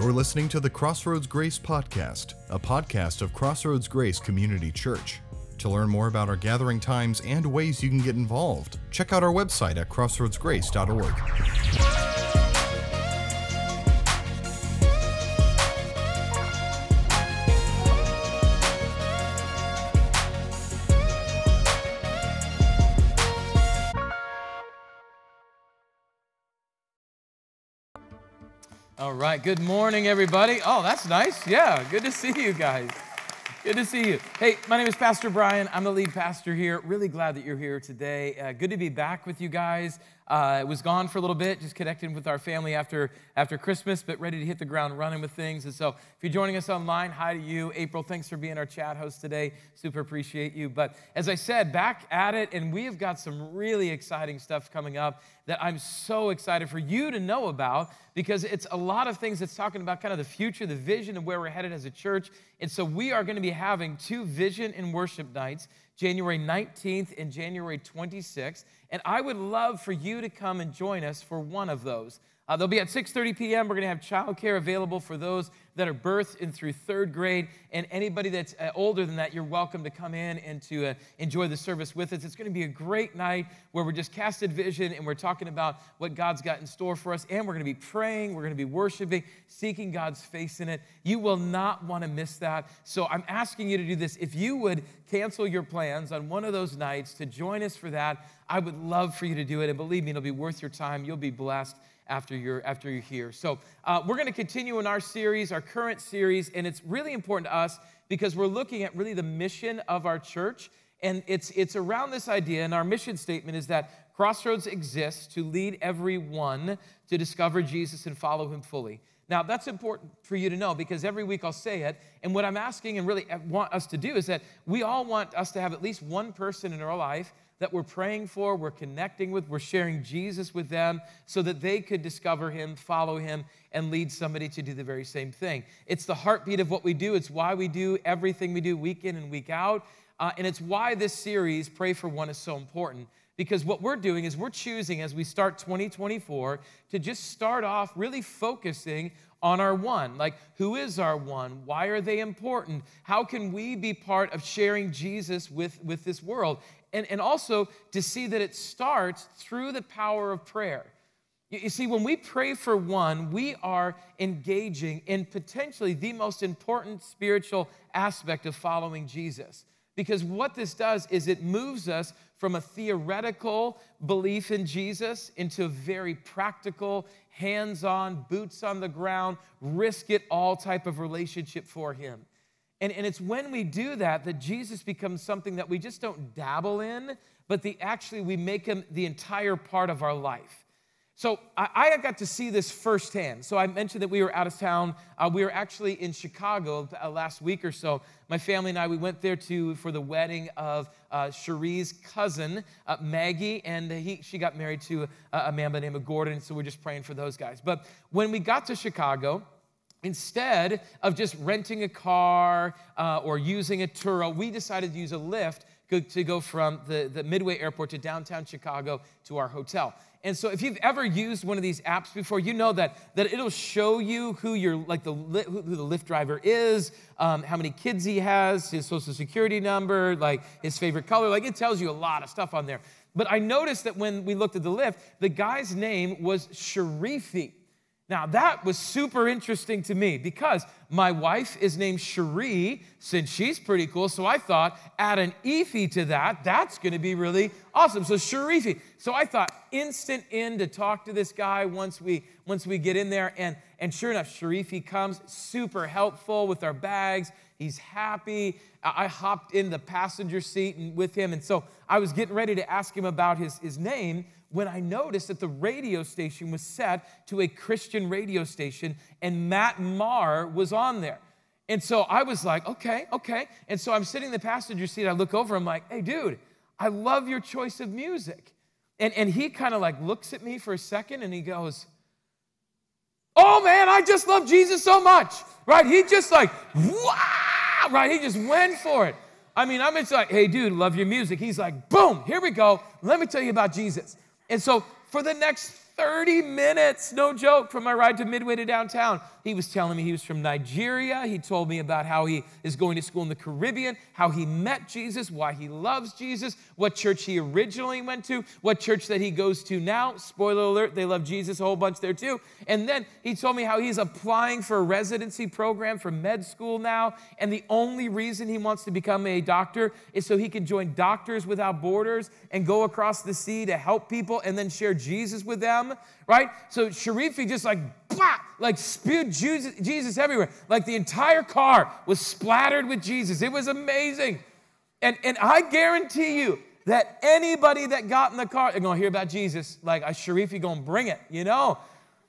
You're listening to the Crossroads Grace Podcast, a podcast of Crossroads Grace Community Church. To learn more about our gathering times and ways you can get involved, check out our website at crossroadsgrace.org. right. Good morning, everybody. Oh, that's nice. Yeah. Good to see you guys. Good to see you. Hey, my name is Pastor Brian. I'm the lead pastor here. Really glad that you're here today. Uh, good to be back with you guys. Uh, it was gone for a little bit, just connecting with our family after, after Christmas, but ready to hit the ground running with things. And so, if you're joining us online, hi to you. April, thanks for being our chat host today. Super appreciate you. But as I said, back at it, and we have got some really exciting stuff coming up that I'm so excited for you to know about because it's a lot of things that's talking about kind of the future, the vision of where we're headed as a church. And so, we are going to be having two vision and worship nights. January 19th and January 26th. And I would love for you to come and join us for one of those. Uh, they'll be at 6.30 p.m. We're going to have childcare available for those that are birthed through third grade. And anybody that's uh, older than that, you're welcome to come in and to uh, enjoy the service with us. It's going to be a great night where we're just casted vision and we're talking about what God's got in store for us. And we're going to be praying, we're going to be worshiping, seeking God's face in it. You will not want to miss that. So I'm asking you to do this. If you would cancel your plans on one of those nights to join us for that, I would love for you to do it. And believe me, it'll be worth your time. You'll be blessed after you're after you're here. So uh, we're going to continue in our series, our current series, and it's really important to us because we're looking at really the mission of our church, and it's it's around this idea. And our mission statement is that Crossroads exists to lead everyone to discover Jesus and follow Him fully. Now, that's important for you to know because every week I'll say it. And what I'm asking and really want us to do is that we all want us to have at least one person in our life that we're praying for, we're connecting with, we're sharing Jesus with them so that they could discover him, follow him, and lead somebody to do the very same thing. It's the heartbeat of what we do, it's why we do everything we do week in and week out. Uh, and it's why this series, Pray for One, is so important. Because what we're doing is we're choosing as we start 2024 to just start off really focusing on our one. Like, who is our one? Why are they important? How can we be part of sharing Jesus with, with this world? And, and also to see that it starts through the power of prayer. You, see, when we pray for one, we are engaging in potentially the most important spiritual aspect of following Jesus. Because what this does is it moves us from a theoretical belief in Jesus into a very practical, hands on, boots on the ground, risk it all type of relationship for Him. And, and it's when we do that that Jesus becomes something that we just don't dabble in, but the, actually we make him the entire part of our life. So I, I got to see this firsthand. So I mentioned that we were out of town. Uh, we were actually in Chicago uh, last week or so. My family and I, we went there to for the wedding of uh, Cherie's cousin, uh, Maggie, and he, she got married to a, a man by the name of Gordon. So we're just praying for those guys. But when we got to Chicago, Instead of just renting a car uh, or using a Turo, we decided to use a Lyft to go from the, the Midway Airport to downtown Chicago to our hotel. And so if you've ever used one of these apps before, you know that, that it'll show you who your like the who the Lyft driver is, um, how many kids he has, his social security number, like his favorite color. Like it tells you a lot of stuff on there. But I noticed that when we looked at the Lyft, the guy's name was Sharifi. Now, that was super interesting to me because my wife is named Cherie, since she's pretty cool. So I thought, add an Efi to that, that's gonna be really awesome. So Sharifi. So I thought, instant in to talk to this guy once we once we get in there. And, and sure enough, Sharifi comes, super helpful with our bags. He's happy. I hopped in the passenger seat and with him. And so I was getting ready to ask him about his, his name when I noticed that the radio station was set to a Christian radio station and Matt Maher was on there. And so I was like, okay, okay. And so I'm sitting in the passenger seat. I look over, I'm like, hey, dude, I love your choice of music. And, and he kind of like looks at me for a second and he goes, oh man, I just love Jesus so much, right? He just like, wow, right? He just went for it. I mean, I'm just like, hey, dude, love your music. He's like, boom, here we go. Let me tell you about Jesus. And so for the next 30 minutes, no joke, from my ride to Midway to downtown, he was telling me he was from Nigeria. He told me about how he is going to school in the Caribbean, how he met Jesus, why he loves Jesus, what church he originally went to, what church that he goes to now. Spoiler alert, they love Jesus a whole bunch there too. And then he told me how he's applying for a residency program for med school now. And the only reason he wants to become a doctor is so he can join Doctors Without Borders and go across the sea to help people and then share Jesus with them, right? So Sharifi just like, like spewed Jesus, everywhere. Like the entire car was splattered with Jesus. It was amazing. And, and I guarantee you that anybody that got in the car, they're going to hear about Jesus. Like, Sharifi going to bring it, you know?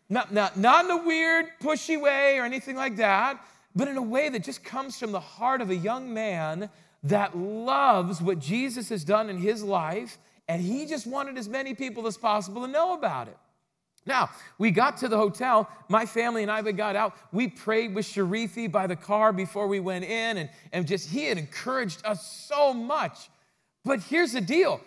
Not, not, not in a weird, pushy way or anything like that, but in a way that just comes from the heart of a young man that loves what Jesus has done in his life, and he just wanted as many people as possible to know about it. Now, we got to the hotel. My family and I, we got out. We prayed with Sharifi by the car before we went in, and, and just he had encouraged us so much. But here's the deal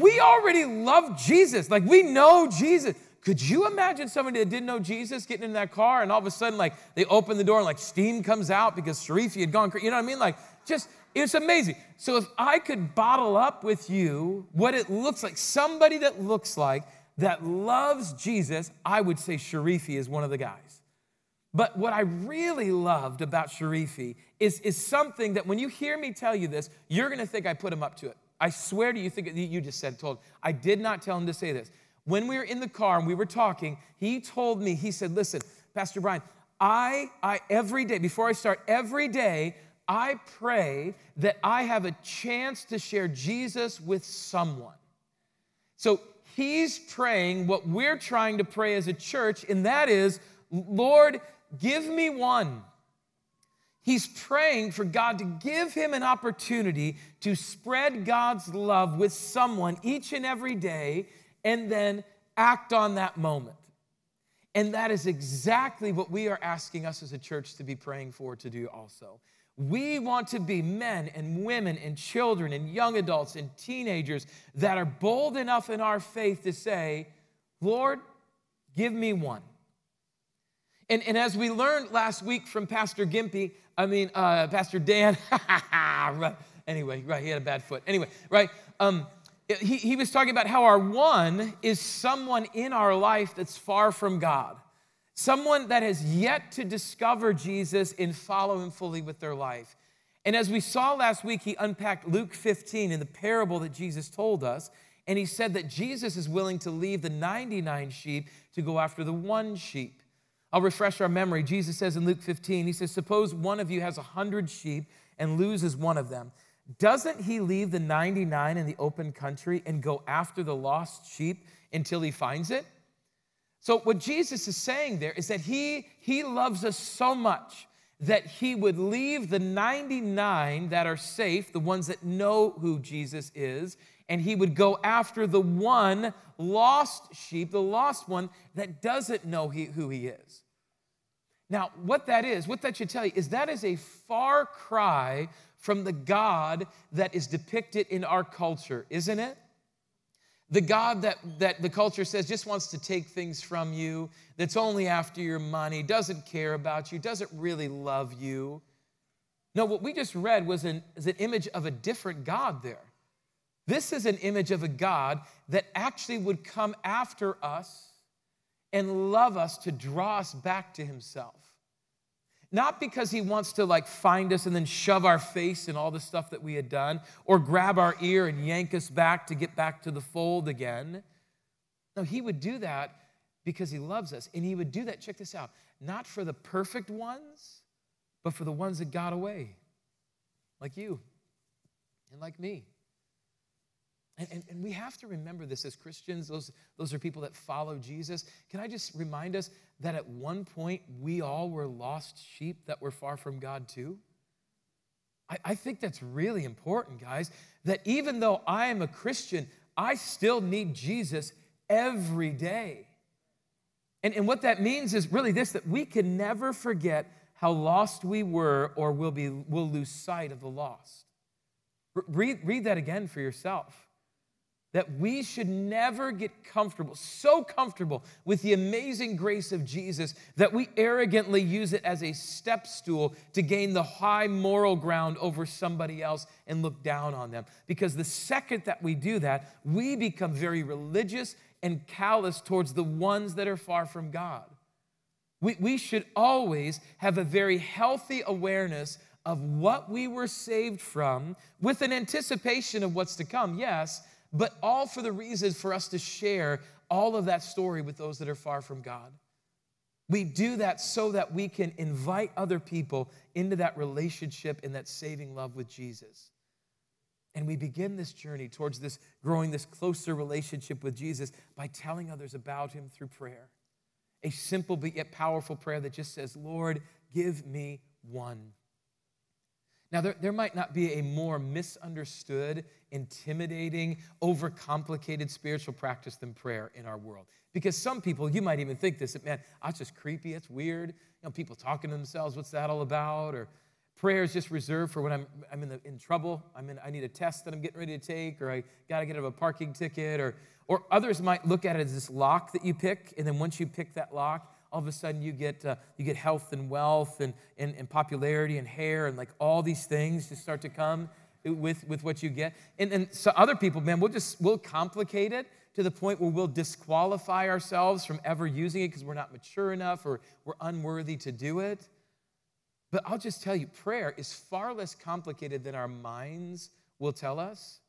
we already love Jesus. Like, we know Jesus. Could you imagine somebody that didn't know Jesus getting in that car and all of a sudden, like, they open the door and like steam comes out because Sharifi had gone crazy? You know what I mean? Like, just, it's amazing. So, if I could bottle up with you what it looks like, somebody that looks like that loves Jesus, I would say Sharifi is one of the guys. But what I really loved about Sharifi is, is something that when you hear me tell you this, you're gonna think I put him up to it. I swear to you, think you just said, told. I did not tell him to say this. When we were in the car and we were talking, he told me, he said, listen, Pastor Brian, I, I every day, before I start, every day, I pray that I have a chance to share Jesus with someone. So he's praying what we're trying to pray as a church, and that is, Lord, give me one. He's praying for God to give him an opportunity to spread God's love with someone each and every day and then act on that moment. And that is exactly what we are asking us as a church to be praying for to do also. We want to be men and women and children and young adults and teenagers that are bold enough in our faith to say, Lord, give me one. And, and as we learned last week from Pastor Gimpy, I mean, uh, Pastor Dan, anyway, right, he had a bad foot. Anyway, right, um, he, he was talking about how our one is someone in our life that's far from God. Someone that has yet to discover Jesus and follow him fully with their life. And as we saw last week, he unpacked Luke 15 in the parable that Jesus told us. And he said that Jesus is willing to leave the 99 sheep to go after the one sheep. I'll refresh our memory. Jesus says in Luke 15, he says, Suppose one of you has a 100 sheep and loses one of them. Doesn't he leave the 99 in the open country and go after the lost sheep until he finds it? So, what Jesus is saying there is that he, he loves us so much that he would leave the 99 that are safe, the ones that know who Jesus is, and he would go after the one lost sheep, the lost one that doesn't know he, who he is. Now, what that is, what that should tell you, is that is a far cry from the God that is depicted in our culture, isn't it? The God that, that the culture says just wants to take things from you, that's only after your money, doesn't care about you, doesn't really love you. No, what we just read was an, is an image of a different God there. This is an image of a God that actually would come after us and love us to draw us back to himself. Not because he wants to like find us and then shove our face in all the stuff that we had done or grab our ear and yank us back to get back to the fold again. No, he would do that because he loves us. And he would do that, check this out, not for the perfect ones, but for the ones that got away, like you and like me. And, and, and, we have to remember this as Christians. Those, those are people that follow Jesus. Can I just remind us that at one point we all were lost sheep that were far from God too? I, I think that's really important, guys. That even though I am a Christian, I still need Jesus every day. And, and what that means is really this that we can never forget how lost we were or we'll, be, we'll lose sight of the lost. Read, read that again for yourself that we should never get comfortable, so comfortable with the amazing grace of Jesus that we arrogantly use it as a step stool to gain the high moral ground over somebody else and look down on them. Because the second that we do that, we become very religious and callous towards the ones that are far from God. We, we should always have a very healthy awareness of what we were saved from with an anticipation of what's to come, yes, but all for the reason for us to share all of that story with those that are far from God. We do that so that we can invite other people into that relationship and that saving love with Jesus. And we begin this journey towards this growing this closer relationship with Jesus by telling others about him through prayer. A simple but yet powerful prayer that just says, Lord, give me one. Now, there, there might not be a more misunderstood, intimidating, overcomplicated spiritual practice than prayer in our world. Because some people, you might even think this, man, that's just creepy, it's weird. You know, people talking to themselves, what's that all about? Or prayer is just reserved for when I'm, I'm in, the, in trouble, I'm in, I need a test that I'm getting ready to take, or I got to get out of a parking ticket, or, or others might look at it as this lock that you pick, and then once you pick that lock, all of a sudden you get, uh, you get health and wealth and, and, and popularity and hair and like all these things just start to come with, with what you get. And, and so other people, man, we'll just, we'll complicate it to the point where we'll disqualify ourselves from ever using it because we're not mature enough or we're unworthy to do it. But I'll just tell you, prayer is far less complicated than our minds will tell us.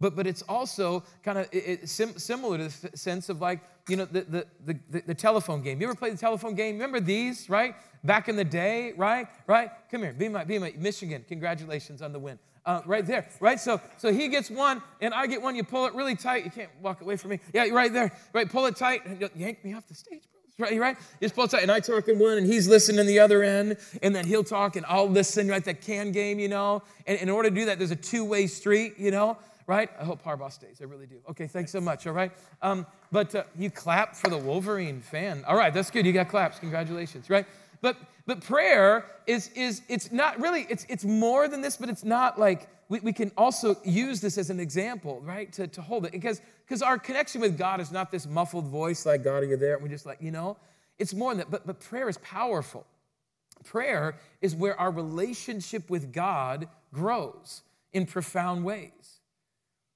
But, but it's also kind of sim- similar to the sense of like, you know, the, the, the, the, telephone game. You ever play the telephone game? Remember these, right? Back in the day, right? Right? Come here, be my, be my, Michigan, congratulations on the win. Uh, right there, right? So, so he gets one and I get one. You pull it really tight. You can't walk away from me. Yeah, you're right there. Right, pull it tight. And yank me off the stage, bro. Right, you right? Just pull it tight. And I talk in one and he's listening the other end. And then he'll talk and I'll listen, right? That can game, you know? And in order to do that, there's a two way street, you know? Right? I hope Harbaugh stays. I really do. Okay, thanks so much, all right? Um, but uh, you clap for the Wolverine fan. All right, that's good. You got claps. Congratulations, right? But but prayer is is it's not really it's it's more than this, but it's not like we, we can also use this as an example, right? To, to hold it. Because because our connection with God is not this muffled voice like God, are you there? And we just like, you know, it's more than that. But but prayer is powerful. Prayer is where our relationship with God grows in profound ways.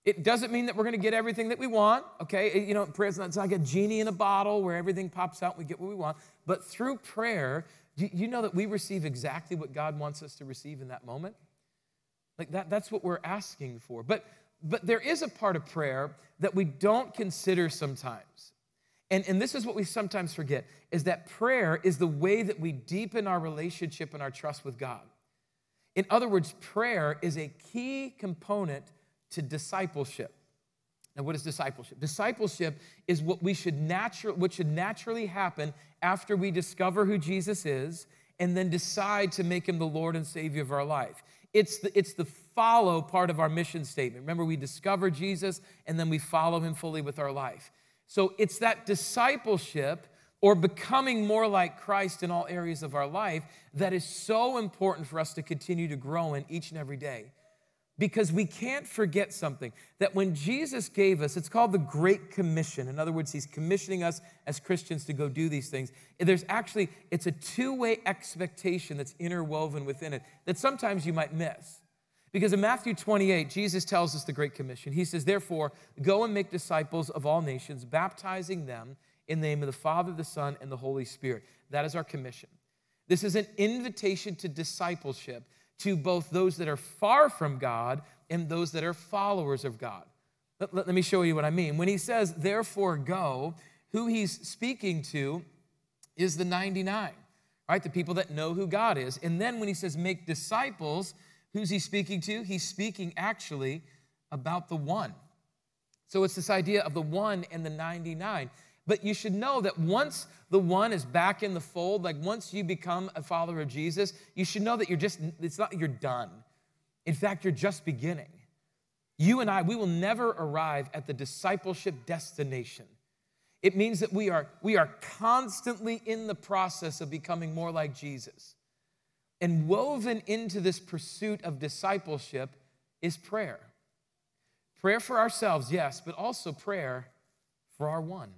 It doesn't mean that we're going to get everything that we want, okay? You know, prayer is not, like a genie in a bottle where everything pops out and we get what we want. But through prayer, you know that we receive exactly what God wants us to receive in that moment? Like that, that's what we're asking for. But, but there is a part of prayer that we don't consider sometimes. And, and this is what we sometimes forget is that prayer is the way that we deepen our relationship and our trust with God. In other words, prayer is a key component to discipleship. Now, what is discipleship? Discipleship is what we should natural, what should naturally happen after we discover who Jesus is and then decide to make him the Lord and Savior of our life. It's the, it's the follow part of our mission statement. Remember, we discover Jesus and then we follow him fully with our life. So it's that discipleship or becoming more like Christ in all areas of our life that is so important for us to continue to grow in each and every day. Because we can't forget something that when Jesus gave us, it's called the Great Commission. In other words, He's commissioning us as Christians to go do these things. There's actually, it's a two way expectation that's interwoven within it that sometimes you might miss. Because in Matthew 28, Jesus tells us the Great Commission. He says, Therefore, go and make disciples of all nations, baptizing them in the name of the Father, the Son, and the Holy Spirit. That is our commission. This is an invitation to discipleship to both those that are far from God and those that are followers of God. Let, let, let, me show you what I mean. When he says, therefore go, who he's speaking to is the 99, right? The people that know who God is. And then when he says make disciples, who's he speaking to? He's speaking actually about the one. So it's this idea of the one and the 99. But you should know that once the one is back in the fold, like once you become a follower of Jesus, you should know that you're just, it's not you're done. In fact, you're just beginning. You and I, we will never arrive at the discipleship destination. It means that we are, we are constantly in the process of becoming more like Jesus. And woven into this pursuit of discipleship is prayer. Prayer for ourselves, yes, but also prayer for our one.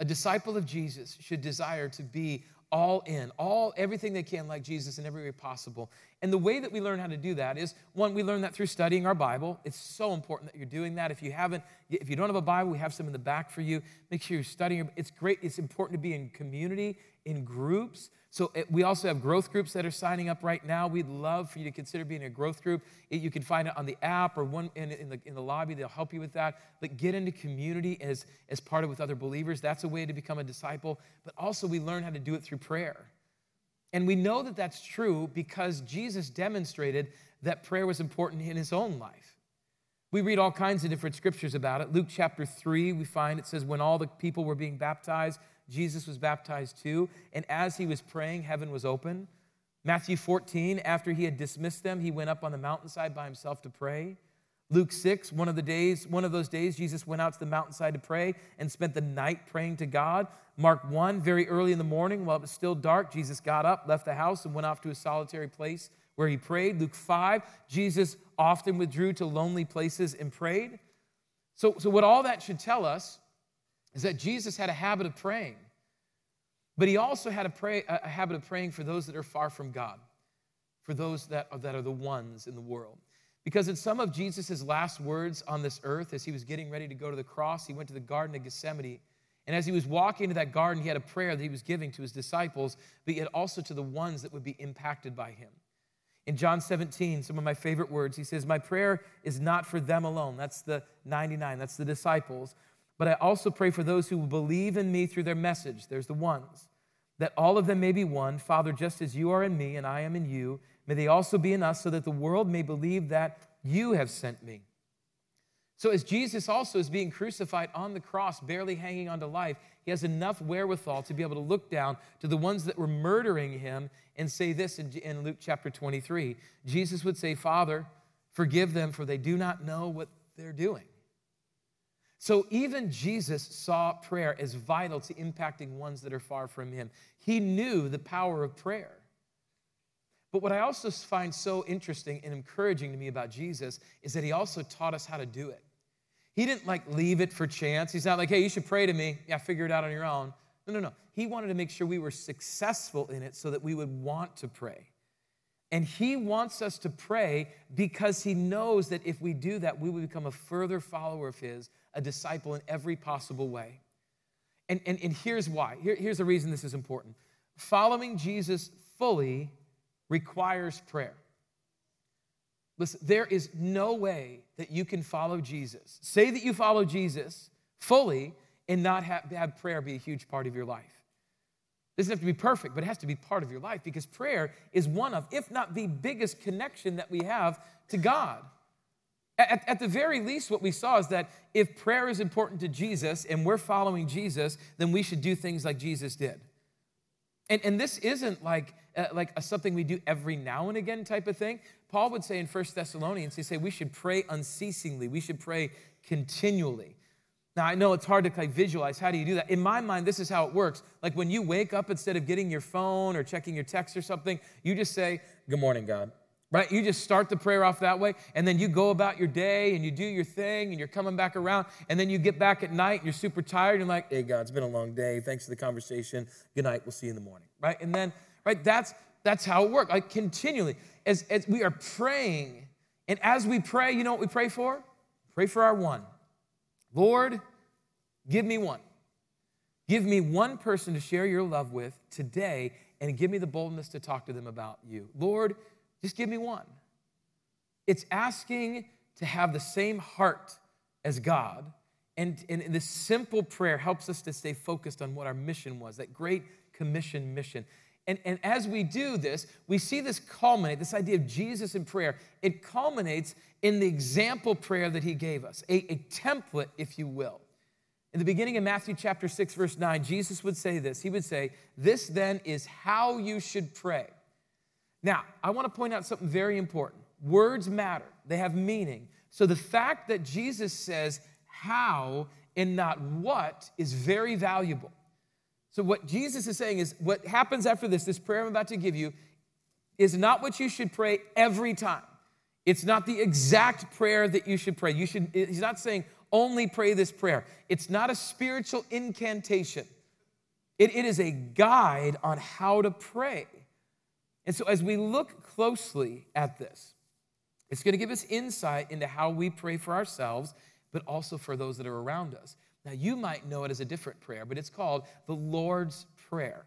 A disciple of Jesus should desire to be all in, all everything they can like Jesus in every way possible. And the way that we learn how to do that is one, we learn that through studying our Bible. It's so important that you're doing that. If you haven't, if you don't have a Bible, we have some in the back for you. Make sure you're studying. It's great. It's important to be in community, in groups. So it, we also have growth groups that are signing up right now. We'd love for you to consider being in a growth group. It, you can find it on the app or one in, in, the, in the lobby. They'll help you with that. But get into community as, as part of with other believers. That's a way to become a disciple. But also we learn how to do it through prayer. And we know that that's true because Jesus demonstrated that prayer was important in his own life. We read all kinds of different scriptures about it. Luke chapter 3, we find it says, when all the people were being baptized, Jesus was baptized too. And as he was praying, heaven was open. Matthew 14, after he had dismissed them, he went up on the mountainside by himself to pray. Luke 6, one of the days, one of those days, Jesus went out to the mountainside to pray and spent the night praying to God. Mark 1, very early in the morning, while it was still dark, Jesus got up, left the house, and went off to a solitary place where he prayed. Luke 5, Jesus often withdrew to lonely places and prayed. So, so what all that should tell us is that Jesus had a habit of praying, but he also had a, pray, a habit of praying for those that are far from God, for those that are, that are the ones in the world. Because in some of Jesus' last words on this earth, as he was getting ready to go to the cross, he went to the Garden of Gethsemane. And as he was walking into that garden, he had a prayer that he was giving to his disciples, but yet also to the ones that would be impacted by him. In John 17, some of my favorite words, he says, My prayer is not for them alone. That's the 99, that's the disciples. But I also pray for those who will believe in me through their message. There's the ones. That all of them may be one. Father, just as you are in me and I am in you, may they also be in us, so that the world may believe that you have sent me. So, as Jesus also is being crucified on the cross, barely hanging on to life, he has enough wherewithal to be able to look down to the ones that were murdering him and say this in, in Luke chapter 23. Jesus would say, Father, forgive them, for they do not know what they're doing. So even Jesus saw prayer as vital to impacting ones that are far from him. He knew the power of prayer. But what I also find so interesting and encouraging to me about Jesus is that he also taught us how to do it. He didn't like leave it for chance. He's not like, hey, you should pray to me. Yeah, figure it out on your own. No, no, no. He wanted to make sure we were successful in it so that we would want to pray. And he wants us to pray because he knows that if we do that, we will become a further follower of his, a disciple in every possible way. And, and, and here's why. Here, here's the reason this is important. Following Jesus fully requires prayer. Listen, there is no way that you can follow Jesus. Say that you follow Jesus fully and not have, have prayer be a huge part of your life. It doesn't have to be perfect, but it has to be part of your life because prayer is one of, if not the biggest connection that we have to God. At, at, the very least, what we saw is that if prayer is important to Jesus and we're following Jesus, then we should do things like Jesus did. And, and this isn't like, uh, like a, something we do every now and again type of thing. Paul would say in 1 Thessalonians, he say we should pray unceasingly. We should pray continually. Now, I know it's hard to like visualize. How do you do that? In my mind, this is how it works. Like when you wake up, instead of getting your phone or checking your text or something, you just say, Good morning, God. Right? You just start the prayer off that way, and then you go about your day and you do your thing and you're coming back around, and then you get back at night and you're super tired and like, Hey, God, it's been a long day. Thanks for the conversation. Good night. We'll see you in the morning. Right? And then, right, that's that's how it works. Like continually. As, as we are praying, and as we pray, you know what we pray for? Pray for our one. Lord, give me one. Give me one person to share your love with today and give me the boldness to talk to them about you. Lord, just give me one. It's asking to have the same heart as God. And, and this simple prayer helps us to stay focused on what our mission was, that great commission mission. And, and as we do this, we see this culminate, this idea of Jesus in prayer. It culminates in the example prayer that he gave us, a, a template, if you will. In the beginning of Matthew chapter 6, verse 9, Jesus would say this. He would say, This then is how you should pray. Now, I want to point out something very important. Words matter, they have meaning. So the fact that Jesus says how and not what is very valuable. So, what Jesus is saying is what happens after this, this prayer I'm about to give you, is not what you should pray every time. It's not the exact prayer that you should pray. You should, he's not saying only pray this prayer. It's not a spiritual incantation. It, it is a guide on how to pray. And so as we look closely at this, it's going to give us insight into how we pray for ourselves, but also for those that are around us. Now, you might know it as a different prayer, but it's called the Lord's Prayer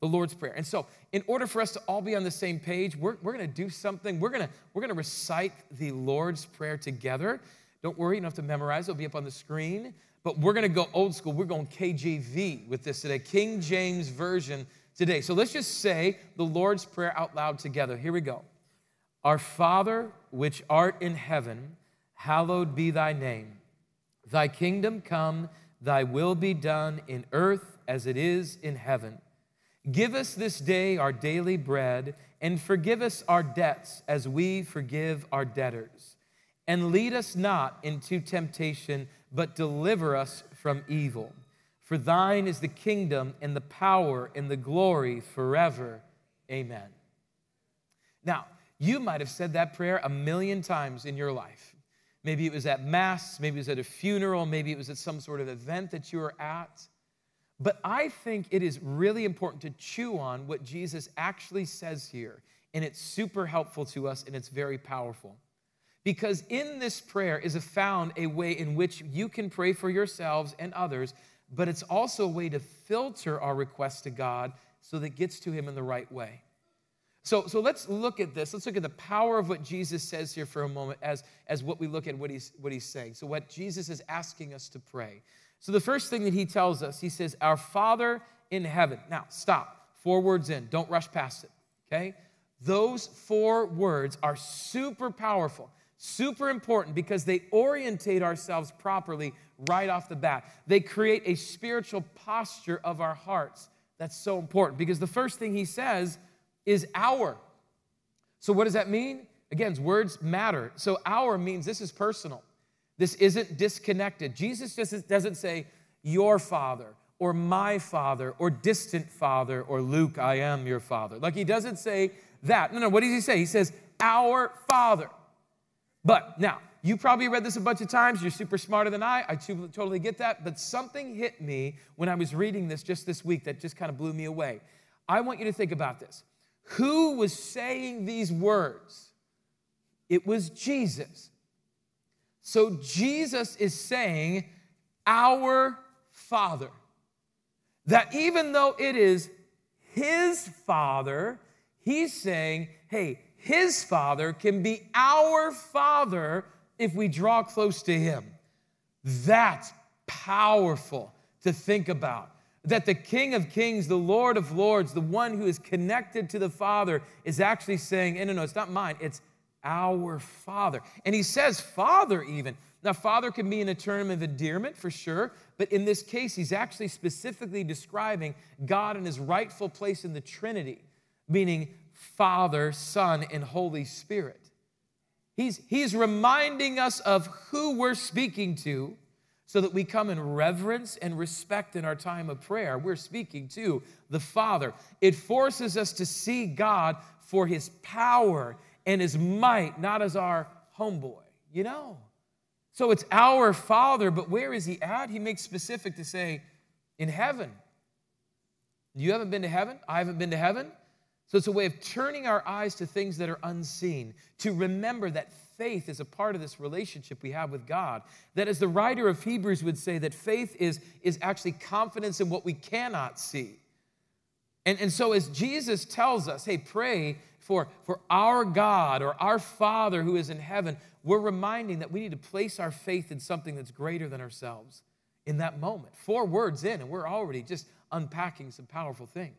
the Lord's Prayer. And so, in order for us to all be on the same page, we're, we're going to do something. We're going we're to recite the Lord's Prayer together. Don't worry, you don't have to memorize, it'll be up on the screen. But we're going to go old school. We're going KJV with this today, King James Version today. So let's just say the Lord's Prayer out loud together. Here we go. Our Father, which art in heaven, hallowed be thy name. Thy kingdom come, thy will be done in earth as it is in heaven. Give us this day our daily bread, and forgive us our debts as we forgive our debtors. And lead us not into temptation, but deliver us from evil. For thine is the kingdom, and the power, and the glory forever. Amen. Now, you might have said that prayer a million times in your life. Maybe it was at Mass, maybe it was at a funeral, maybe it was at some sort of event that you were at. But I think it is really important to chew on what Jesus actually says here. And it's super helpful to us and it's very powerful. Because in this prayer is a found a way in which you can pray for yourselves and others, but it's also a way to filter our requests to God so that it gets to Him in the right way. So, so let's look at this. Let's look at the power of what Jesus says here for a moment as, as what we look at what he's, what he's saying. So, what Jesus is asking us to pray. So, the first thing that he tells us, he says, Our Father in heaven. Now, stop. Four words in. Don't rush past it, okay? Those four words are super powerful, super important because they orientate ourselves properly right off the bat. They create a spiritual posture of our hearts. That's so important because the first thing he says is our. So, what does that mean? Again, words matter. So, our means this is personal. This isn't disconnected. Jesus just doesn't say, Your father, or my father, or distant father, or Luke, I am your father. Like he doesn't say that. No, no, what does he say? He says, Our father. But now, you probably read this a bunch of times. You're super smarter than I. I totally get that. But something hit me when I was reading this just this week that just kind of blew me away. I want you to think about this. Who was saying these words? It was Jesus. So Jesus is saying, Our Father. That even though it is His Father, He's saying, Hey, His Father can be our Father if we draw close to Him. That's powerful to think about. That the King of Kings, the Lord of Lords, the one who is connected to the Father, is actually saying, No, no, no, it's not mine, it's our Father. And he says, Father, even. Now, Father can be in a term of endearment for sure, but in this case, he's actually specifically describing God in his rightful place in the Trinity, meaning Father, Son, and Holy Spirit. He's, he's reminding us of who we're speaking to so that we come in reverence and respect in our time of prayer. We're speaking to the Father. It forces us to see God for his power and his might, not as our homeboy, you know? So it's our Father, but where is he at? He makes specific to say, in heaven. You haven't been to heaven? I haven't been to heaven. So it's a way of turning our eyes to things that are unseen, to remember that faith is a part of this relationship we have with God. That, as the writer of Hebrews would say, that faith is, is actually confidence in what we cannot see. And, and so, as Jesus tells us, hey, pray for, for our God or our Father who is in heaven, we're reminding that we need to place our faith in something that's greater than ourselves in that moment. Four words in, and we're already just unpacking some powerful things.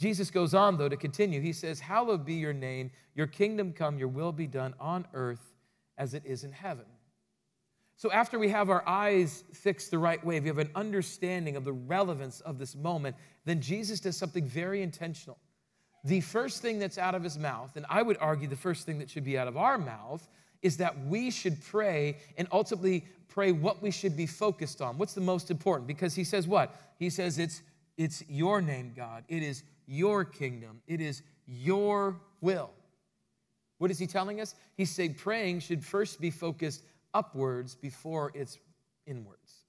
Jesus goes on, though, to continue. He says, Hallowed be your name, your kingdom come, your will be done on earth as it is in heaven. So, after we have our eyes fixed the right way, we have an understanding of the relevance of this moment, then Jesus does something very intentional the first thing that's out of his mouth, and I would argue the first thing that should be out of our mouth, is that we should pray and ultimately pray what we should be focused on. What's the most important? Because he says what? He says it's it's your name, God. It is your kingdom. It is your will. What is he telling us? He's saying praying should first be focused upwards before it's inwards.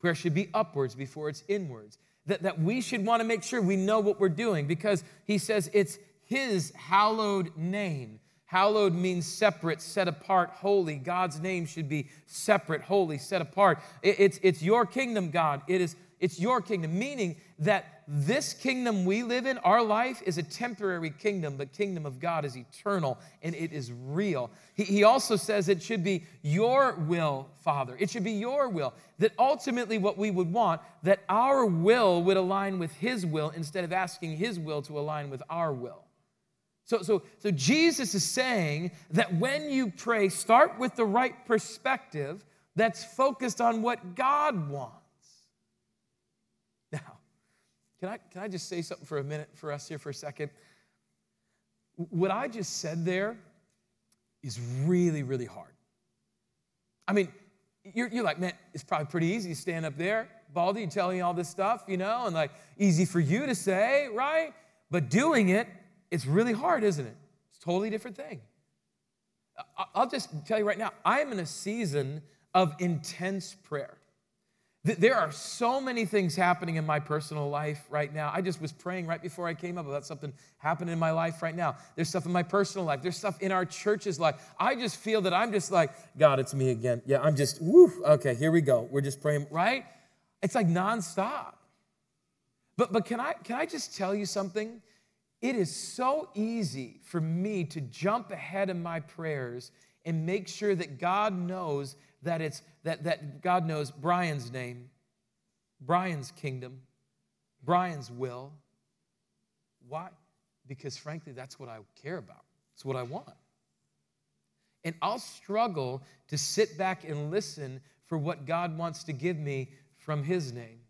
Prayer should be upwards before it's inwards. That, that we should want to make sure we know what we're doing because he says it's his hallowed name. Hallowed means separate, set apart, holy. God's name should be separate, holy, set apart. It, it's, it's your kingdom, God. It is it's your kingdom, meaning that this kingdom we live in, our life, is a temporary kingdom. But kingdom of God is eternal and it is real. He, he also says it should be your will, Father. It should be your will. That ultimately, what we would want, that our will would align with His will instead of asking His will to align with our will. So, so, so Jesus is saying that when you pray, start with the right perspective that's focused on what God wants. Now, can I, can I just say something for a minute for us here for a second? What I just said there is really, really hard. I mean, you're, you're like, man, it's probably pretty easy to stand up there, Baldy, telling all this stuff, you know, and like easy for you to say, right? But doing it, it's really hard, isn't it? It's a totally different thing. I'll just tell you right now, I am in a season of intense prayer. There are so many things happening in my personal life right now. I just was praying right before I came up about something happening in my life right now. There's stuff in my personal life. There's stuff in our church's life. I just feel that I'm just like, God, it's me again. Yeah, I'm just, woof, okay, here we go. We're just praying, right? It's like nonstop. But, but can, I, can I just tell you something? It is so easy for me to jump ahead in my prayers and make sure that God knows that it's that, that God knows Brian's name, Brian's kingdom, Brian's will. Why? Because frankly, that's what I care about. It's what I want. And I'll struggle to sit back and listen for what God wants to give me from His name,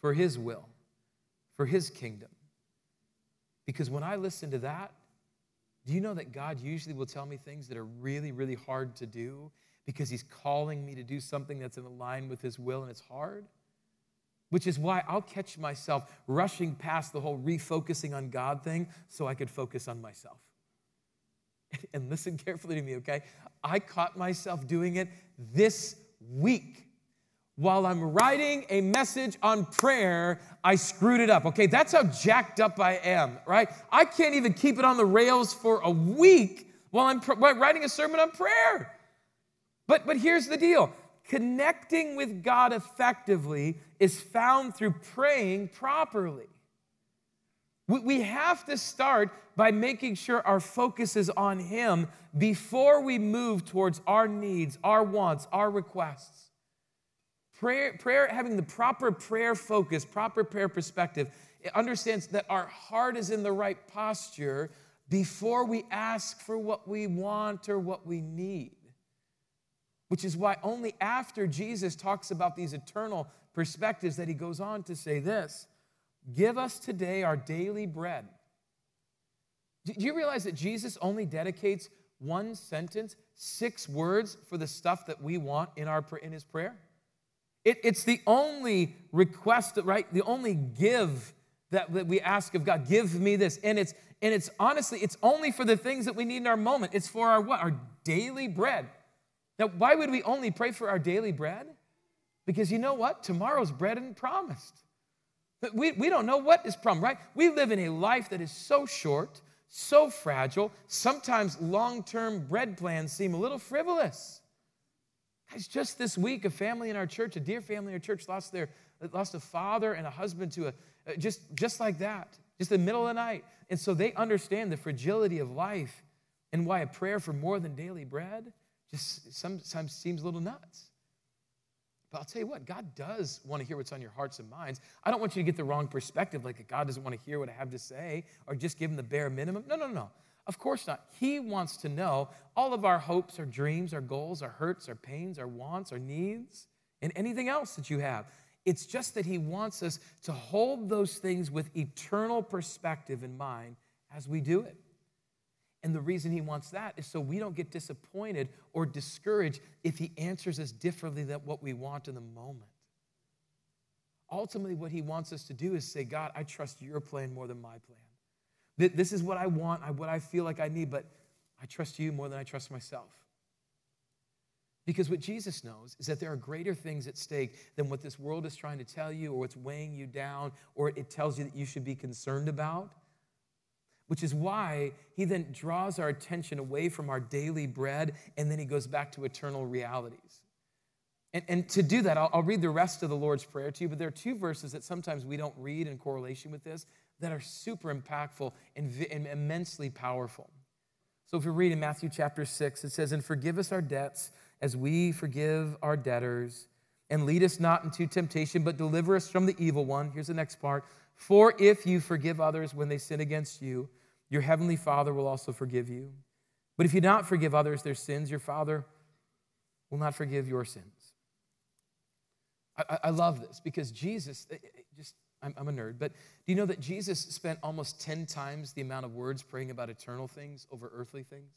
for His will, for His kingdom. Because when I listen to that, do you know that God usually will tell me things that are really, really hard to do? Because he's calling me to do something that's in line with his will and it's hard. Which is why I'll catch myself rushing past the whole refocusing on God thing so I could focus on myself. And listen carefully to me, okay? I caught myself doing it this week. While I'm writing a message on prayer, I screwed it up. Okay, that's how jacked up I am, right? I can't even keep it on the rails for a week while I'm pr- writing a sermon on prayer. But, but here's the deal connecting with God effectively is found through praying properly. We, have to start by making sure our focus is on Him before we move towards our needs, our wants, our requests. Prayer, prayer having the proper prayer focus, proper prayer perspective, it understands that our heart is in the right posture before we ask for what we want or what we need. Which is why only after Jesus talks about these eternal perspectives that he goes on to say this Give us today our daily bread. Do you realize that Jesus only dedicates one sentence, six words for the stuff that we want in, our, in his prayer? It, it's the only request, right? The only give that, that we ask of God. Give me this. And it's, and it's honestly, it's only for the things that we need in our moment. It's for our what? Our daily bread. Now, why would we only pray for our daily bread? Because you know what? Tomorrow's bread isn't promised. We, we don't know what is promised, right? We live in a life that is so short, so fragile. Sometimes long term bread plans seem a little frivolous. Guys, just this week, a family in our church, a dear family in our church, lost their lost a father and a husband to a uh, just just like that, just in the middle of the night. And so they understand the fragility of life and why a prayer for more than daily bread just sometimes seems a little nuts. But I'll tell you what, God does want to hear what's on your hearts and minds. I don't want you to get the wrong perspective, like that God doesn't want to hear what I have to say or just give him the bare minimum. No, no, no. Of course not. He wants to know all of our hopes, our dreams, our goals, our hurts, our pains, our wants, our needs, and anything else that you have. It's just that He wants us to hold those things with eternal perspective in mind as we do it. And the reason he wants that is so we don't get disappointed or discouraged if he answers us differently than what we want in the moment. Ultimately, what he wants us to do is say, God, I trust your plan more than my plan. This is what I want, what I feel like I need, but I trust you more than I trust myself. Because what Jesus knows is that there are greater things at stake than what this world is trying to tell you or what's weighing you down or it tells you that you should be concerned about. Which is why he then draws our attention away from our daily bread and then he goes back to eternal realities. And, and to do that, I'll, I'll read the rest of the Lord's Prayer to you, but there are two verses that sometimes we don't read in correlation with this that are super impactful and, and immensely powerful. So if we read in Matthew chapter 6, it says, And forgive us our debts as we forgive our debtors. And lead us not into temptation, but deliver us from the evil one. Here's the next part. For if you forgive others when they sin against you, your heavenly Father will also forgive you. But if you do not forgive others their sins, your Father will not forgive your sins. I, I love this because Jesus, eh, eh, just I'm, I'm a nerd, but do you know that Jesus spent almost 10 times the amount of words praying about eternal things over earthly things?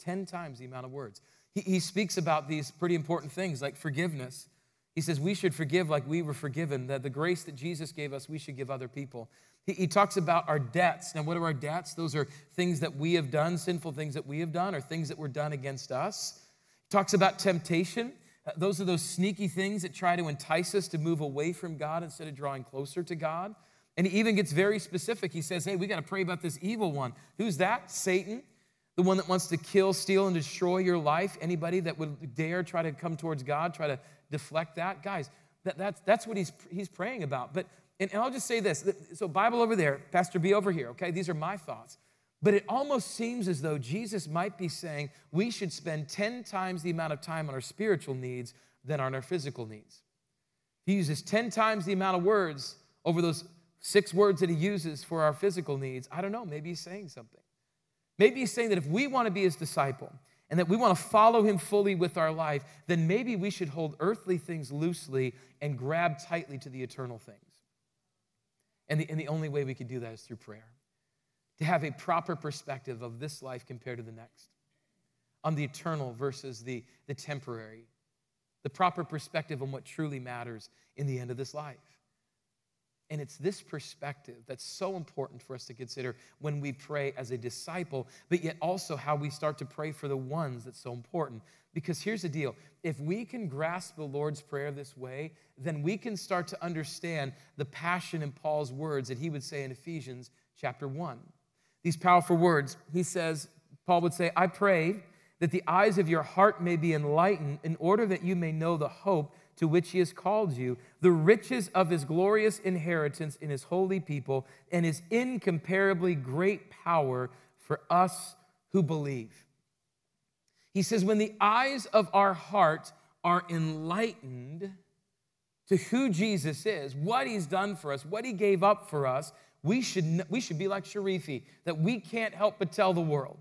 10 times the amount of words. He, he speaks about these pretty important things like forgiveness. He says we should forgive like we were forgiven, that the grace that Jesus gave us, we should give other people. He, he talks about our debts. Now, what are our debts? Those are things that we have done, sinful things that we have done, or things that were done against us. He talks about temptation. Uh, those are those sneaky things that try to entice us to move away from God instead of drawing closer to God. And he even gets very specific. He says, Hey, we got to pray about this evil one. Who's that? Satan the one that wants to kill, steal, and destroy your life, anybody that would dare try to come towards God, try to deflect that, guys, that, that's, that's what he's, he's praying about. But, and, and I'll just say this so, Bible over there, Pastor B over here, okay? These are my thoughts. But it almost seems as though Jesus might be saying we should spend 10 times the amount of time on our spiritual needs than on our physical needs. He uses 10 times the amount of words over those six words that he uses for our physical needs. I don't know, maybe he's saying something. Maybe he's saying that if we want to be his disciple and that we want to follow him fully with our life, then maybe we should hold earthly things loosely and grab tightly to the eternal things. And the, and the only way we can do that is through prayer. To have a proper perspective of this life compared to the next, on the eternal versus the, the temporary, the proper perspective on what truly matters in the end of this life. And it's this perspective that's so important for us to consider when we pray as a disciple, but yet also how we start to pray for the ones that's so important. Because here's the deal if we can grasp the Lord's Prayer this way, then we can start to understand the passion in Paul's words that he would say in Ephesians chapter 1. These powerful words, he says, Paul would say, I pray that the eyes of your heart may be enlightened in order that you may know the hope to which he has called you, the riches of his glorious inheritance in his holy people, and his incomparably great power for us who believe. He says, when the eyes of our heart are enlightened to who Jesus is, what he's done for us, what he gave up for us, we should, we should be like Sharifi, that we can't help but tell the world.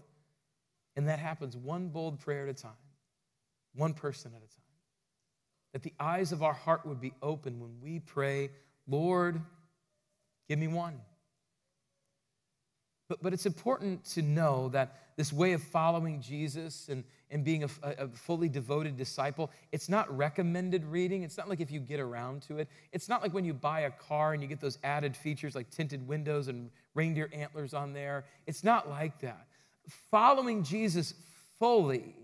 And that happens one bold prayer at a time, one person at a time that the eyes of our heart would be open when we pray, Lord, give me one. But, but it's important to know that this way of following Jesus and, and being a, a, fully devoted disciple, it's not recommended reading. It's not like if you get around to it. It's not like when you buy a car and you get those added features like tinted windows and reindeer antlers on there. It's not like that. Following Jesus fully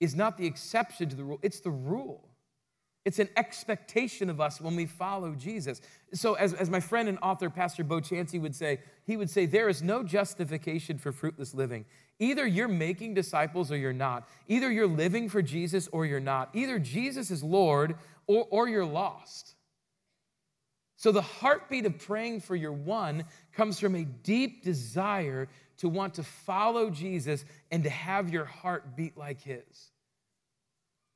is not the exception to the rule, it's the rule. It's an expectation of us when we follow Jesus. So, as, as my friend and author, Pastor Bo Chancey, would say, he would say, There is no justification for fruitless living. Either you're making disciples or you're not. Either you're living for Jesus or you're not. Either Jesus is Lord or, or you're lost. So, the heartbeat of praying for your one comes from a deep desire to want to follow Jesus and to have your heart beat like his.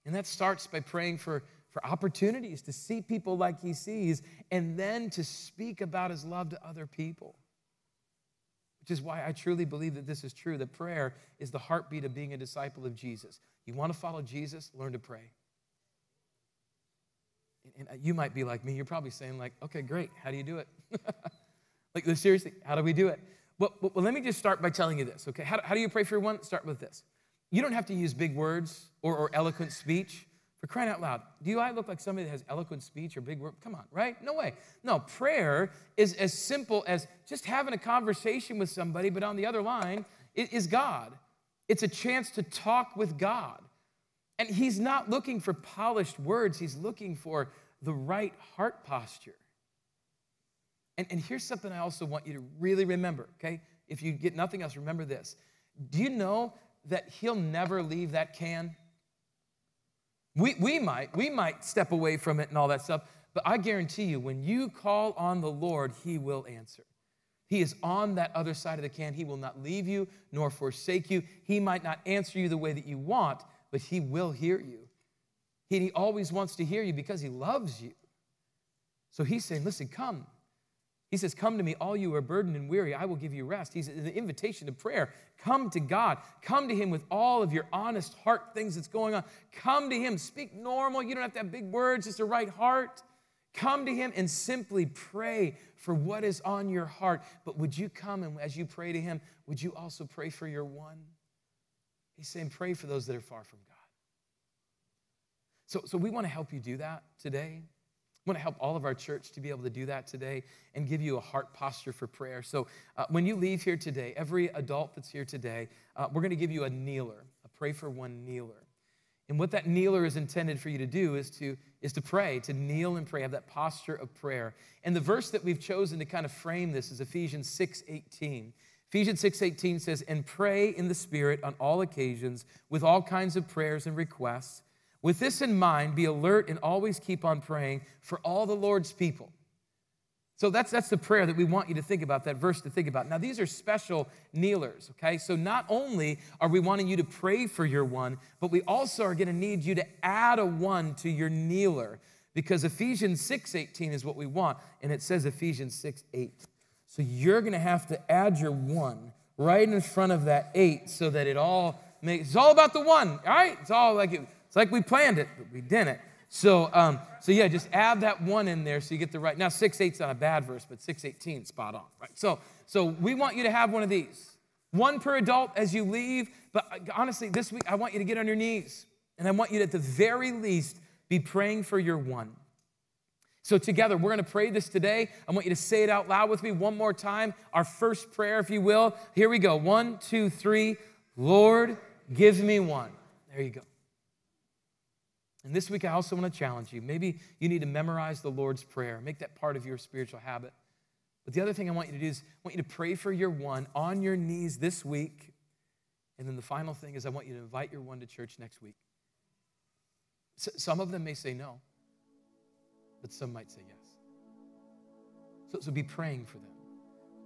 And that starts by praying for, for opportunities to see people like he sees and then to speak about his love to other people. Which is why I truly believe that this is true that prayer is the heartbeat of being a disciple of Jesus. You want to follow Jesus? Learn to pray. And uh, you might be like me, you're probably saying, like, okay, great, how do you do it? like, seriously, how do we do it? Well, well, let me just start by telling you this, okay? How, how do you pray for one? Start with this. You don't have to use big words or, or eloquent speech. For crying out loud, do I look like somebody that has eloquent speech or big words? Come on, right? No way. No, prayer is as simple as just having a conversation with somebody, but on the other line, is God. It's a chance to talk with God. And He's not looking for polished words, He's looking for the right heart posture. And, and here's something I also want you to really remember, okay? If you get nothing else, remember this. Do you know that He'll never leave that can? We, we might, we might step away from it and all that stuff, but I guarantee you, when you call on the Lord, He will answer. He is on that other side of the can. He will not leave you nor forsake you. He might not answer you the way that you want, but He will hear you. He, he always wants to hear you because He loves you. So He's saying, Listen, come. He says, Come to me, all you are burdened and weary, I will give you rest. He's an invitation to prayer. Come to God. Come to Him with all of your honest heart things that's going on. Come to Him. Speak normal. You don't have to have big words, just a right heart. Come to Him and simply pray for what is on your heart. But would you come and as you pray to Him, would you also pray for your one? He's saying, Pray for those that are far from God. So, so we want to help you do that today. I want to help all of our church to be able to do that today and give you a heart posture for prayer. So, uh, when you leave here today, every adult that's here today, uh, we're going to give you a kneeler, a pray for one kneeler. And what that kneeler is intended for you to do is to, is to pray, to kneel and pray, have that posture of prayer. And the verse that we've chosen to kind of frame this is Ephesians 6 18. Ephesians 6 18 says, And pray in the Spirit on all occasions with all kinds of prayers and requests with this in mind, be alert and always keep on praying for all the Lord's people. So that's, that's the prayer that we want you to think about, that verse to think about. Now, these are special kneelers, okay? So not only are we wanting you to pray for your one, but we also are to need you to add a one to your kneeler because Ephesians 6 18 is what we want, and it says Ephesians 6 8. So you're to have to add your one right in front of that eight so that it all makes, it's all about the one, all right? It's all like it it's like we planned it, but we didn't. So, um, so yeah, just add that one in there so you get the right. Now, 6 8's not a bad verse, but 618 spot on, right? So, so we want you to have one of these. One per adult as you leave. But honestly, this week, I want you to get on your knees. And I want you to, at the very least, be praying for your one. So, together, we're going to pray this today. I want you to say it out loud with me one more time. Our first prayer, if you will. Here we go. One, two, three. Lord, give me one. There you go. And this week, I also want to challenge you. Maybe you need to memorize the Lord's Prayer, make that part of your spiritual habit. But the other thing I want you to do is I want you to pray for your one on your knees this week. And then the final thing is I want you to invite your one to church next week. some of them may say no, but some might say yes. So, so be praying for them.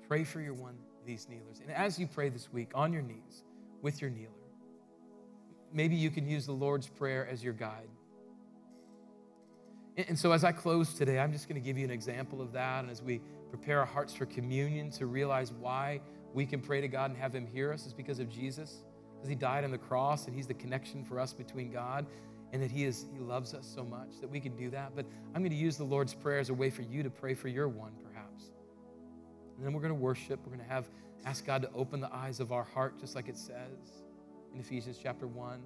Pray for your one, these kneelers. And as you pray this week on your knees with your kneeler, maybe you can use the Lord's Prayer as your guide. And so, as I close today, I'm just going to give you an example of that. And as we prepare our hearts for communion to realize why we can pray to God and have Him hear us is because of Jesus, because He died on the cross and He's the connection for us between God, and that He is He loves us so much that we can do that. But I'm going to use the Lord's Prayer as a way for you to pray for your one, perhaps. And then we're going to worship. We're going to have ask God to open the eyes of our heart, just like it says in Ephesians chapter one,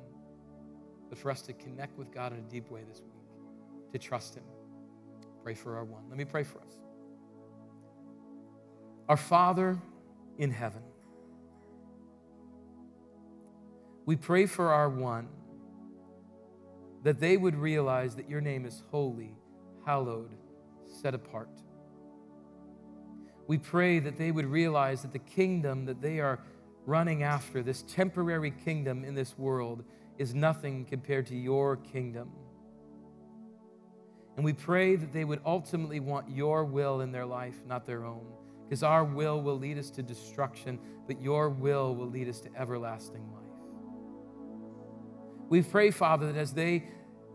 but for us to connect with God in a deep way this week to trust Him. Pray for our one. Let me pray for us. Our Father in heaven, we pray for our one that they would realize that your name is holy, hallowed, set apart. We pray that they would realize that the kingdom that they are running after, this temporary kingdom in this world, is nothing compared to your kingdom. And we pray that they would ultimately want your will in their life, not their own. Because our will will lead us to destruction, but your will will lead us to everlasting life. We pray, Father, that as they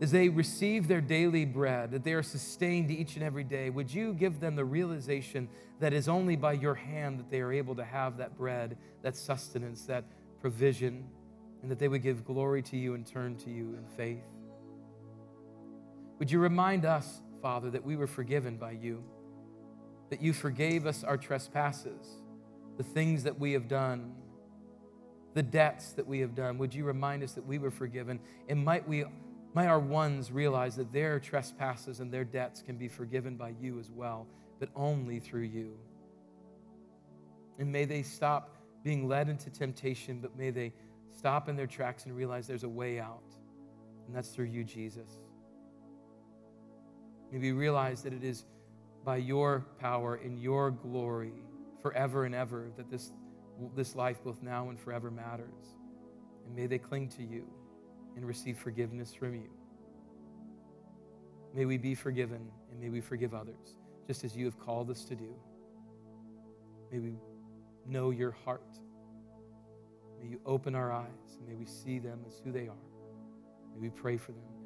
as they receive their daily bread, that they are sustained each and every day, would you give them the realization that is only by your hand that they are able to have that bread, that sustenance, that provision, and that they would give glory to you and turn to you in faith? Would you remind us, Father, that we were forgiven by you, that you forgave us our trespasses, the things that we have done, the debts that we have done. Would you remind us that we were forgiven? And might we might our ones realize that their trespasses and their debts can be forgiven by you as well, but only through you. And may they stop being led into temptation, but may they stop in their tracks and realize there's a way out, and that's through you, Jesus. May we realize that it is by your power in your glory forever and ever that this, this life, both now and forever, matters. And may they cling to you and receive forgiveness from you. May we be forgiven and may we forgive others, just as you have called us to do. May we know your heart. May you open our eyes and may we see them as who they are. May we pray for them them.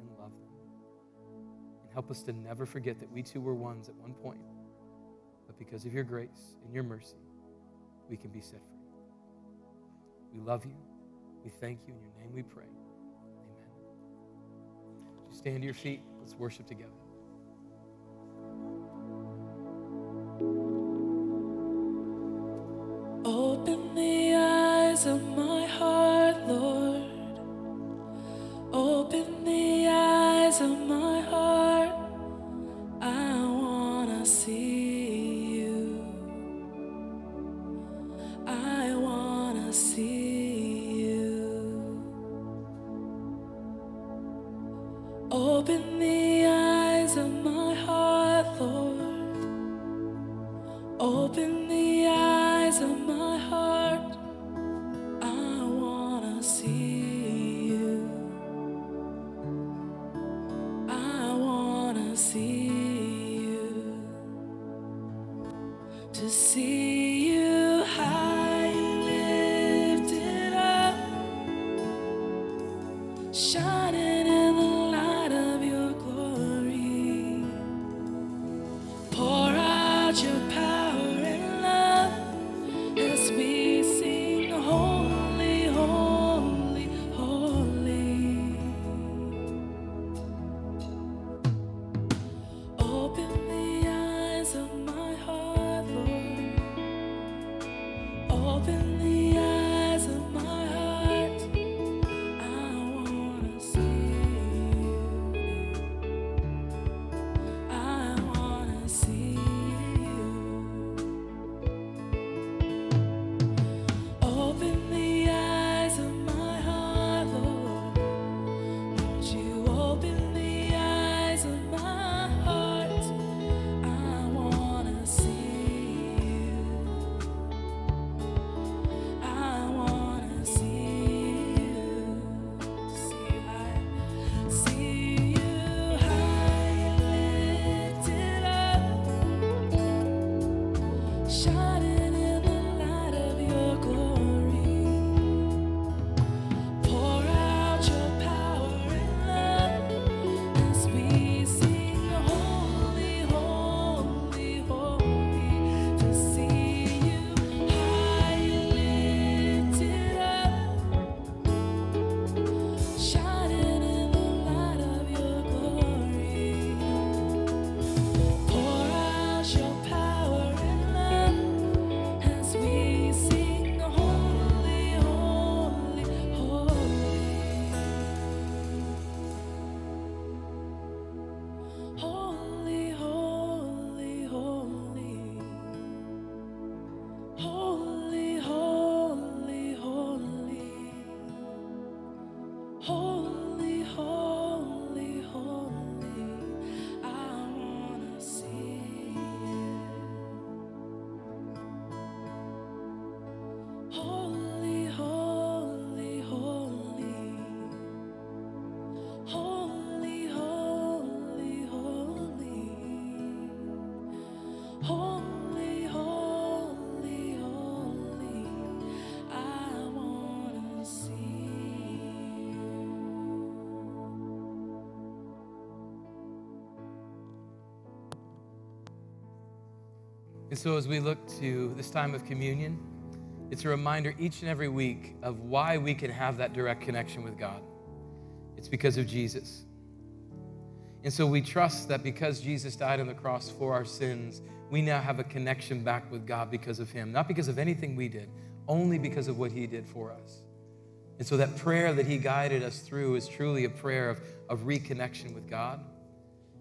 Help us to never forget that we too were ones at one point, but because of your grace and your mercy, we can be set free. We love you. We thank you. In your name we pray. Amen. Would you stand to your feet? Let's worship together. Open the eyes of my heart, Lord. Open the eyes of my so, as we look to this time of communion, it's a reminder each and every week of why we can have that direct connection with God. It's because of Jesus. And so we trust that because Jesus died on the cross for our sins, we now have a connection back with God because of Him, not because of anything we did, only because of what He did for us. And so that prayer that He guided us through is truly a prayer of, of reconnection with God.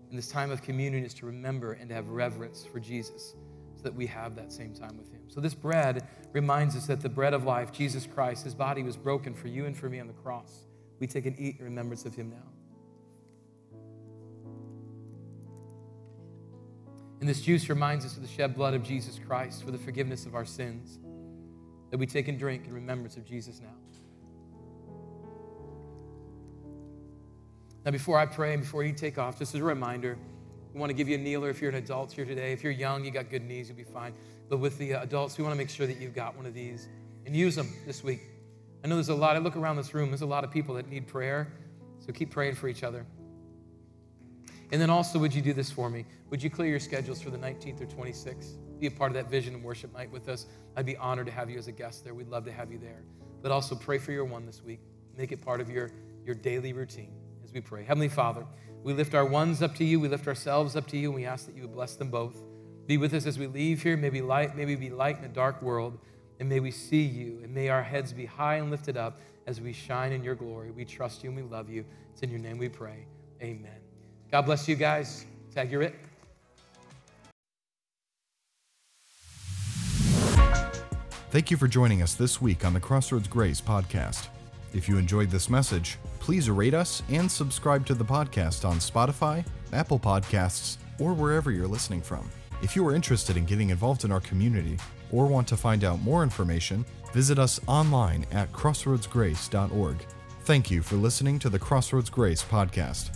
And this time of communion is to remember and to have reverence for Jesus. So that we have that same time with Him. So, this bread reminds us that the bread of life, Jesus Christ, His body was broken for you and for me on the cross. We take and eat in remembrance of Him now. And this juice reminds us of the shed blood of Jesus Christ for the forgiveness of our sins, that we take and drink in remembrance of Jesus now. Now, before I pray and before you take off, just as a reminder, we want to give you a kneeler if you're an adult here today. If you're young, you got good knees, you'll be fine. But with the adults, we want to make sure that you've got one of these and use them this week. I know there's a lot, I look around this room, there's a lot of people that need prayer, so keep praying for each other. And then also, would you do this for me? Would you clear your schedules for the 19th or 26th? Be a part of that vision and worship night with us. I'd be honored to have you as a guest there. We'd love to have you there. But also pray for your one this week. Make it part of your, your daily routine as we pray. Heavenly Father, we lift our ones up to you. We lift ourselves up to you, and we ask that you would bless them both. Be with us as we leave here. May Maybe light, maybe be light in a dark world, and may we see you, and may our heads be high and lifted up as we shine in your glory. We trust you and we love you. It's in your name we pray. Amen. God bless you guys. Tag, you're it. Thank you for joining us this week on the Crossroads Grace podcast. If you enjoyed this message, please rate us and subscribe to the podcast on Spotify, Apple Podcasts, or wherever you're listening from. If you are interested in getting involved in our community or want to find out more information, visit us online at crossroadsgrace.org. Thank you for listening to the Crossroads Grace podcast.